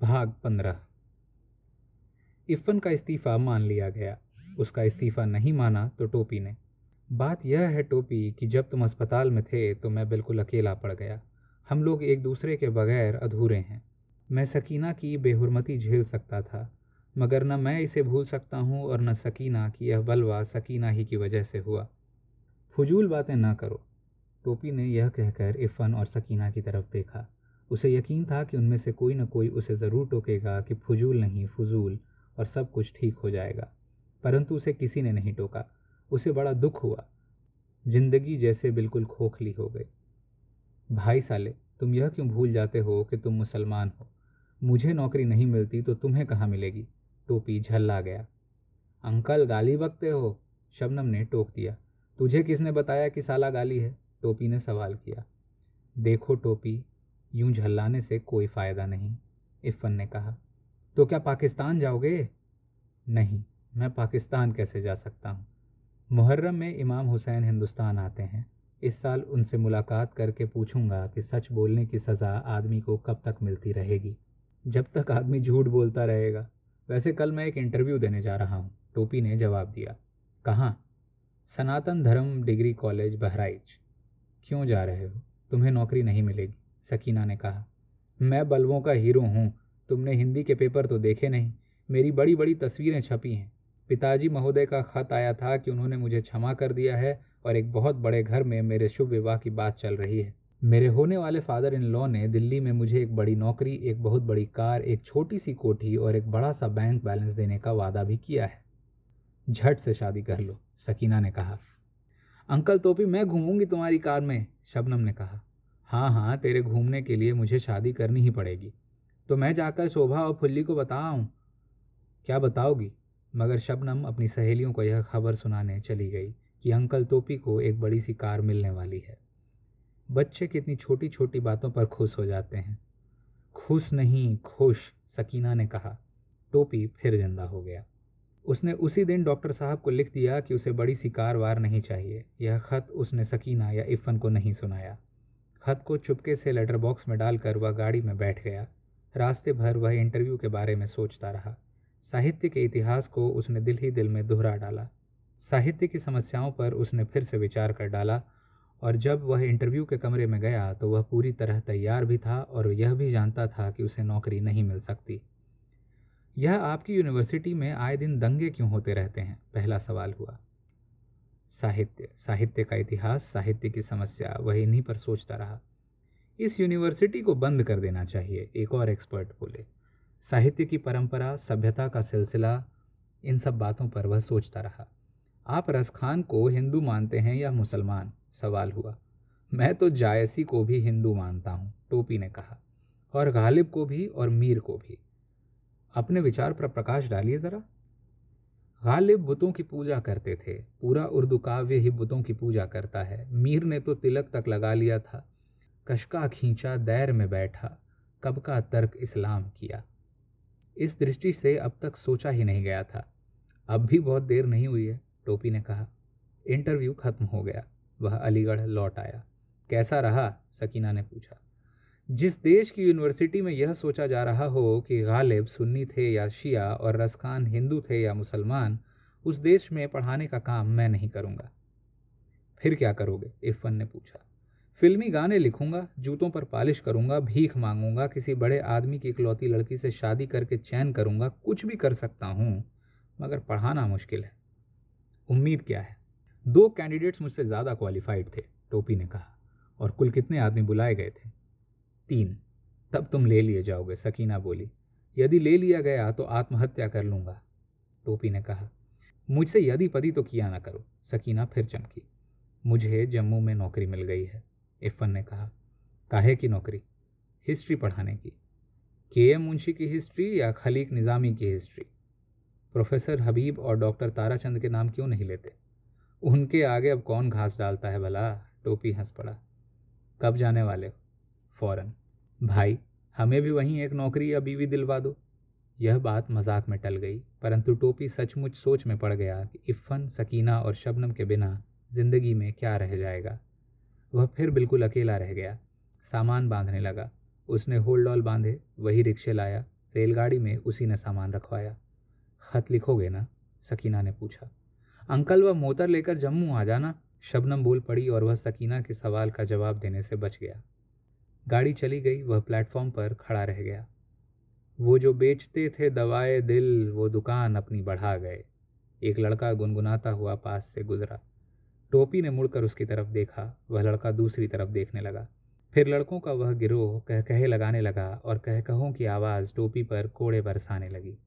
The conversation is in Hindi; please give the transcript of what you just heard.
भाग पंद्रह। इफ़न का इस्तीफ़ा मान लिया गया। उसका इस्तीफ़ा नहीं माना तो टोपी ने। बात यह है टोपी कि जब तुम अस्पताल में थे तो मैं बिल्कुल अकेला पड़ गया। हम लोग एक दूसरे के बगैर अधूरे हैं। मैं सकीना की बेहरमती झेल सकता था, मगर न मैं इसे भूल सकता हूँ और न सकीना की यह बलवा सकीना ही की वजह से हुआ। फजूल बातें ना करो। टोपी ने यह कहकर इफ़न और सकीना की तरफ़ देखा। उसे यकीन था कि उनमें से कोई ना कोई उसे ज़रूर टोकेगा कि फजूल नहीं, फजूल, और सब कुछ ठीक हो जाएगा। परंतु उसे किसी ने नहीं टोका। उसे बड़ा दुख हुआ। ज़िंदगी जैसे बिल्कुल खोखली हो गई। भाई साले, तुम यह क्यों भूल जाते हो कि तुम मुसलमान हो? मुझे नौकरी नहीं मिलती तो तुम्हें कहाँ मिलेगी? टोपी झल्ला गया। अंकल, गाली बकते हो? शबनम ने टोक दिया। तुझे किसने बताया कि साला गाली है? टोपी ने सवाल किया। देखो टोपी। यूँ झल्लाने से कोई फ़ायदा नहीं इफ़न ने कहा। तो क्या पाकिस्तान जाओगे? नहीं, मैं पाकिस्तान कैसे जा सकता हूँ? मुहर्रम में इमाम हुसैन हिंदुस्तान आते हैं। इस साल उनसे मुलाकात करके पूछूँगा कि सच बोलने की सज़ा आदमी को कब तक मिलती रहेगी। जब तक आदमी झूठ बोलता रहेगा। वैसे कल मैं एक इंटरव्यू देने जा रहा हूँ। टोपी ने जवाब दिया। कहाँ? सनातन धर्म डिग्री कॉलेज बहराइच। क्यों जा रहे हो? तुम्हें नौकरी नहीं मिलेगी। सकीना ने कहा, मैं बल्बों का हीरो हूँ, तुमने हिंदी के पेपर तो देखे नहीं, मेरी बड़ी बड़ी तस्वीरें छपी हैं। पिताजी महोदय का खत आया था कि उन्होंने मुझे क्षमा कर दिया है और एक बहुत बड़े घर में मेरे शुभ विवाह की बात चल रही है। मेरे होने वाले फादर इन लॉ ने दिल्ली में मुझे एक बड़ी नौकरी, एक बहुत बड़ी कार, एक छोटी सी कोठी और एक बड़ा सा बैंक बैलेंस देने का वादा भी किया है। झट से शादी कर लो, सकीना ने कहा। अंकल तो भी मैं घूमूँगी तुम्हारी कार में, शबनम ने कहा। हाँ हाँ तेरे घूमने के लिए मुझे शादी करनी ही पड़ेगी। तो मैं जाकर शोभा और फुल्ली को बताऊँ क्या बताओगी? मगर शबनम अपनी सहेलियों को यह खबर सुनाने चली गई कि अंकल टोपी को एक बड़ी सी कार मिलने वाली है। बच्चे कितनी छोटी छोटी बातों पर खुश हो जाते हैं। खुश नहीं, खुश, सकीना ने कहा। टोपी फिर ज़िंदा हो गया। उसने उसी दिन डॉक्टर साहब को लिख दिया कि उसे बड़ी सी कार वार नहीं चाहिए। यह खत उसने सकीना या इफ़न को नहीं सुनाया। खत को चुपके से लेटर बॉक्स में डालकर वह गाड़ी में बैठ गया। रास्ते भर वह इंटरव्यू के बारे में सोचता रहा। साहित्य के इतिहास को उसने दिल ही दिल में दोहरा डाला। साहित्य की समस्याओं पर उसने फिर से विचार कर डाला और जब वह इंटरव्यू के कमरे में गया तो वह पूरी तरह तैयार भी था और यह भी जानता था कि उसे नौकरी नहीं मिल सकती। यह आपकी यूनिवर्सिटी में आए दिन दंगे क्यों होते रहते हैं? पहला सवाल हुआ। साहित्य साहित्य का इतिहास, साहित्य की समस्या, वह इन्हीं पर सोचता रहा। इस यूनिवर्सिटी को बंद कर देना चाहिए, एक और एक्सपर्ट बोले। साहित्य की परंपरा, सभ्यता का सिलसिला, इन सब बातों पर वह सोचता रहा। आप रसखान को हिंदू मानते हैं या मुसलमान? सवाल हुआ। मैं तो जायसी को भी हिंदू मानता हूँ, टोपी ने कहा। और गालिब को भी और मीर को भी। अपने विचार पर प्रकाश डालिए ज़रा। गालिब बुतों की पूजा करते थे। पूरा उर्दू काव्य ही बुतों की पूजा करता है। मीर ने तो तिलक तक लगा लिया था। कशका खींचा दैर में बैठा। कब का तर्क इस्लाम किया। इस दृष्टि से अब तक सोचा ही नहीं गया था। अब भी बहुत देर नहीं हुई है, टोपी ने कहा। इंटरव्यू खत्म हो गया। वह अलीगढ़ लौट आया। कैसा रहा? सकीना ने पूछा। जिस देश की यूनिवर्सिटी में यह सोचा जा रहा हो कि गालिब सुन्नी थे या शिया और रसखान हिंदू थे या मुसलमान, उस देश में पढ़ाने का काम मैं नहीं करूँगा। फिर क्या करोगे? इफ़न ने पूछा। फिल्मी गाने लिखूँगा, जूतों पर पालिश करूँगा, भीख मांगूँगा, किसी बड़े आदमी की इकलौती लड़की से शादी करके चैन करूँगा, कुछ भी कर सकता हूँ, मगर पढ़ाना मुश्किल है। उम्मीद क्या है? दो कैंडिडेट्स मुझसे ज़्यादा क्वालिफाइड थे, टोपी ने कहा, और कुल कितने आदमी बुलाए गए थे? तीन। तब तुम ले लिए जाओगे, सकीना बोली। यदि ले लिया गया तो आत्महत्या कर लूँगा, टोपी ने कहा। मुझसे यदि पदी तो किया ना करो, सकीना फिर चमकी। मुझे जम्मू में नौकरी मिल गई है इफ़न ने कहा। काहे की नौकरी? हिस्ट्री पढ़ाने की। के एम मुंशी की हिस्ट्री या खलीक निज़ामी की हिस्ट्री? प्रोफेसर हबीब और डॉक्टर ताराचंद के नाम क्यों नहीं लेते? उनके आगे अब कौन घास डालता है भला? टोपी हंस पड़ा। कब जाने वाले हो? फ़ौरन। भाई, हमें भी वहीं एक नौकरी या बीवी दिलवा दो। यह बात मज़ाक में टल गई, परंतु टोपी सचमुच सोच में पड़ गया कि इफ़न सकीना और शबनम के बिना ज़िंदगी में क्या रह जाएगा। वह फिर बिल्कुल अकेला रह गया। सामान बांधने लगा। उसने होल्ड ऑल बांधे, वही रिक्शे लाया, रेलगाड़ी में उसी ने सामान रखवाया। खत लिखोगे ना? सकीना ने पूछा। अंकल, वह मोतर लेकर जम्मू आ जाना। शबनम बोल पड़ी और वह सकीना के सवाल का जवाब देने से बच गया। गाड़ी चली गई, वह प्लेटफॉर्म पर खड़ा रह गया। वो जो बेचते थे दवाए दिल, वो दुकान अपनी बढ़ा गए। एक लड़का गुनगुनाता हुआ पास से गुजरा। टोपी ने मुड़कर उसकी तरफ़ देखा, वह लड़का दूसरी तरफ़ देखने लगा। फिर लड़कों का वह गिरोह कह कहे लगाने लगा और कह कहों की आवाज़ टोपी पर कोड़े बरसाने लगी।